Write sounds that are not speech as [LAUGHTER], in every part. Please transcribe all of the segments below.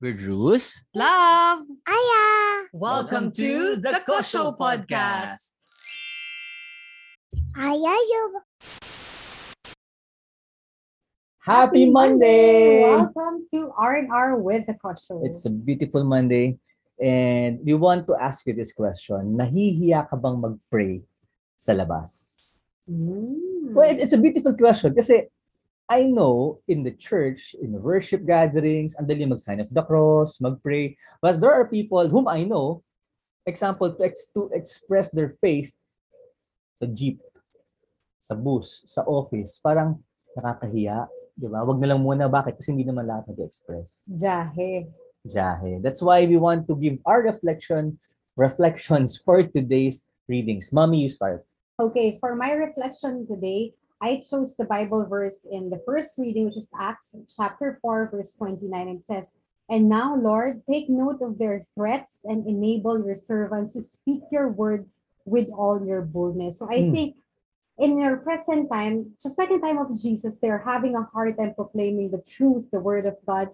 We're Drews. Love! Aya! Welcome to the Kosho Podcast. Aya Happy Monday! Welcome to R&R with the Kosho. It's a beautiful Monday. And we want to ask you this question. Nahihiya ka bang mag-pray sa labas? Mm. Well, it's, it's a beautiful question kasi I know in the church, in the worship gatherings, ang dali mag-sign of the cross, mag-pray. But there are people whom I know, example, to, ex- to express their faith sa jeep, sa bus, sa office, parang nakakahiya. Di ba? Wag na lang muna. Bakit? Kasi hindi naman lahat nag-express. Jahe. Jahe. That's why we want to give our reflection, reflections for today's readings. Mommy, you start. Okay, for my reflection today, I chose the Bible verse in the first reading, which is Acts chapter 4, verse 29. It says, And now, Lord, take note of their threats and enable your servants to speak your word with all your boldness. So I Hmm. think in our present time, just like in time of Jesus, they're having a hard time proclaiming the truth, the word of God.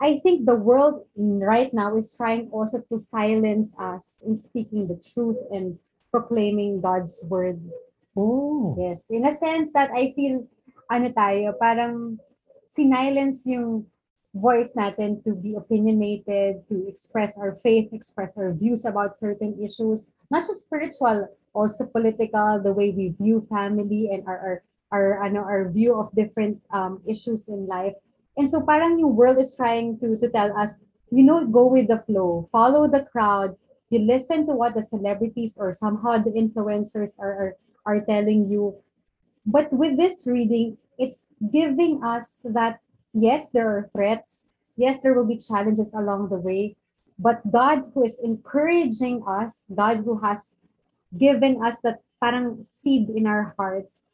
I think the world right now is trying also to silence us in speaking the truth and proclaiming God's word. Oh. Yes, in a sense that I feel, ano tayo, parang sinilence yung voice natin to be opinionated, to express our faith, express our views about certain issues, not just spiritual, also political, the way we view family and our, our, our, ano, our view of different um, issues in life. And so parang yung world is trying to, to tell us, you know, go with the flow, follow the crowd, you listen to what the celebrities or somehow the influencers are, are are telling you. But with this reading, it's giving us that yes, there are threats. Yes, there will be challenges along the way. But God who is encouraging us, God who has given us that parang seed in our hearts,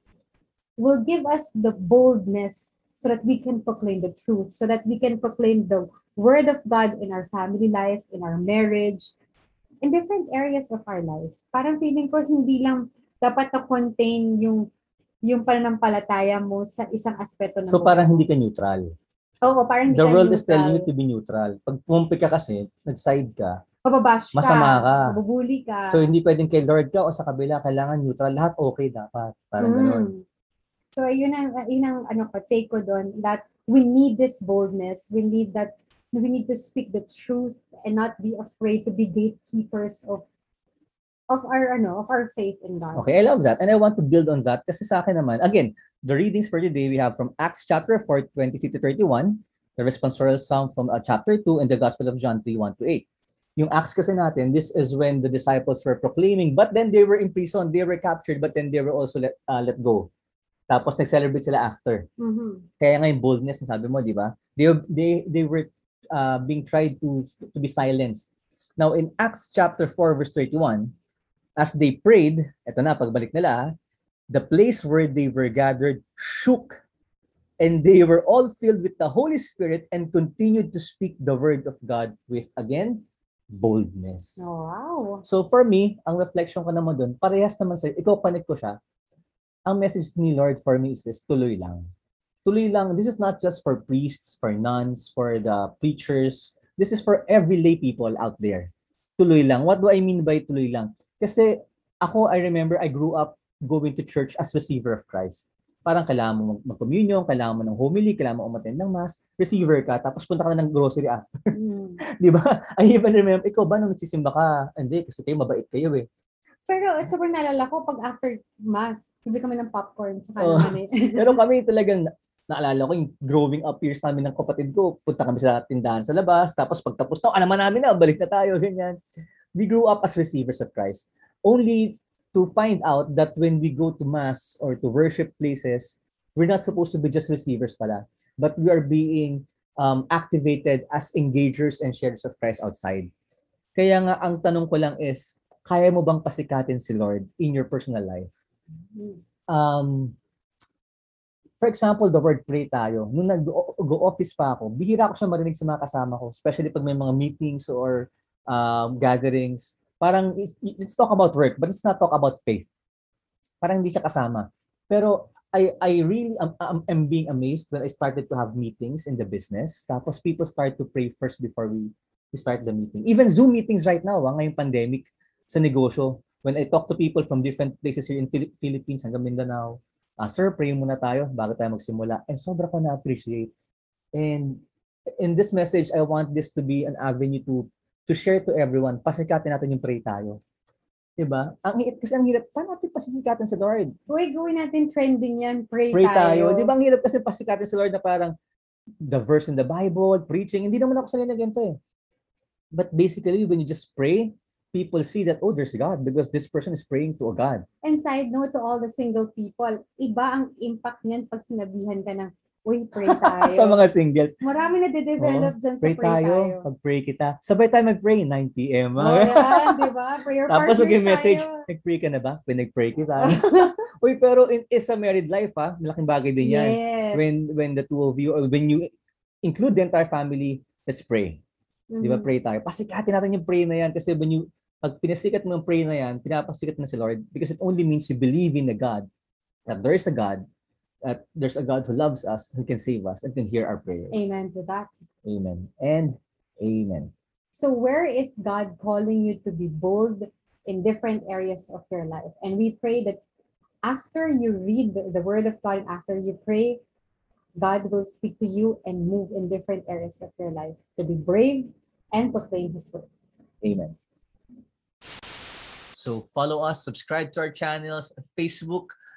will give us the boldness so that we can proclaim the truth, so that we can proclaim the word of God in our family life, in our marriage, in different areas of our life. Parang feeling ko hindi lang dapat na contain yung yung pananampalataya mo sa isang aspeto ng So buhay parang hindi ka neutral. Oo, parang hindi The ka world is neutral. telling you to be neutral. Pag pumpi ka kasi, nag-side ka. Mababash ka, masama ka. mabubuli ka. So hindi pwedeng kay Lord ka o sa kabila, kailangan neutral. Lahat okay dapat. Parang Mm. So yun ang yun ang ano ko take ko doon that we need this boldness. We need that we need to speak the truth and not be afraid to be gatekeepers of of our ano of our faith in God. Okay, I love that. And I want to build on that kasi sa akin naman, again, the readings for today we have from Acts chapter 4, 23 to 31, the responsorial psalm from uh, chapter 2, and the Gospel of John 3, 1 to 8. Yung Acts kasi natin, this is when the disciples were proclaiming, but then they were imprisoned, they were captured, but then they were also let, uh, let go. Tapos nag-celebrate sila after. Mhm. Kaya nga yung boldness, na sabi mo, di ba? They, they, they were uh, being tried to, to be silenced. Now, in Acts chapter 4, verse 31, as they prayed, eto na, pagbalik nila, the place where they were gathered shook, and they were all filled with the Holy Spirit and continued to speak the word of God with, again, boldness. Wow. So for me, ang reflection ko naman doon, parehas naman sa'yo, ikaw connect ko siya. Ang message ni Lord for me is this, tuloy lang. Tuloy lang, this is not just for priests, for nuns, for the preachers. This is for every lay people out there. Tuloy lang. What do I mean by tuloy lang? Kasi ako, I remember, I grew up going to church as receiver of Christ. Parang kailangan mo mag- mag-communion, kailangan mo ng homily, kailangan mo umattend ng mass, receiver ka, tapos punta ka na ng grocery after. [LAUGHS] Mm. Di ba? I even remember, ikaw ba nung nagsisimba ka? Hindi, kasi kayo mabait kayo eh. Pero uh, sobrang naalala ko pag after mass, bibili kami ng popcorn sa Oh. eh. [LAUGHS] Pero kami talagang, na- naalala ko yung growing up years namin ng kapatid ko, punta kami sa tindahan sa labas, tapos pagtapos na, naman namin na, balik na tayo, ganyan. We grew up as receivers of Christ. Only to find out that when we go to mass or to worship places, we're not supposed to be just receivers pala, but we are being um, activated as engagers and sharers of Christ outside. Kaya nga, ang tanong ko lang is, kaya mo bang pasikatin si Lord in your personal life? um, for example, the word pray tayo. Nung nag-office pa ako, bihira ko siya marinig sa mga kasama ko, especially pag may mga meetings or um, gatherings. Parang, let's talk about work, but let's not talk about faith. Parang hindi siya kasama. Pero I I really am, am, am being amazed when I started to have meetings in the business. Tapos people start to pray first before we we start the meeting. Even Zoom meetings right now, ah, ngayong pandemic sa negosyo. When I talk to people from different places here in Phili- Philippines hanggang Mindanao, ah, sir, pray muna tayo bago tayo magsimula. And sobra ko na-appreciate. And in this message, I want this to be an avenue to to share to everyone. Pasikatin natin yung pray tayo. 'Di ba? Ang hi- kasi ang hirap, paano natin pasisikatin sa Lord? Uy, gawin natin trending yan. Pray, Pray tayo. tayo. Di ba ang hirap kasi pasikatin sa Lord na parang the verse in the Bible, preaching. Hindi naman ako sanay na ganito eh. But basically, when you just pray, people see that, oh, there's God because this person is praying to a God. And side note to all the single people, iba ang impact niyan pag sinabihan ka ng, uy, pray [LAUGHS] tayo. Sa mga singles, Marami na de-develop dyan sa pray pray, tayo, tayo. pag-pray kita. Sabay tayo mag-pray, 9 p.m. Oh, yan, di ba? Prayer [LAUGHS] Tapos mag-message, nag-pray ka na ba? When nag-pray kita. [LAUGHS] Uy, pero in, is a married life, ha? Malaking bagay din yan. Yes. When, when the two of you, or when you include the entire family, let's pray. Di ba, Mhm. pray tayo. Pasikatin natin yung pray na yan kasi when you, pag pinasikat mo yung pray na yan, pinapasikat mo na si Lord because it only means you believe in a God, that there is a God, that there's a God who loves us, who can save us, and can hear our prayers. Amen to that. Amen. And amen. So where is God calling you to be bold in different areas of your life? And we pray that after you read the, the word of God, and after you pray, God will speak to you and move in different areas of your life to be brave and proclaim his word. Amen. So follow us, subscribe to our channels, Facebook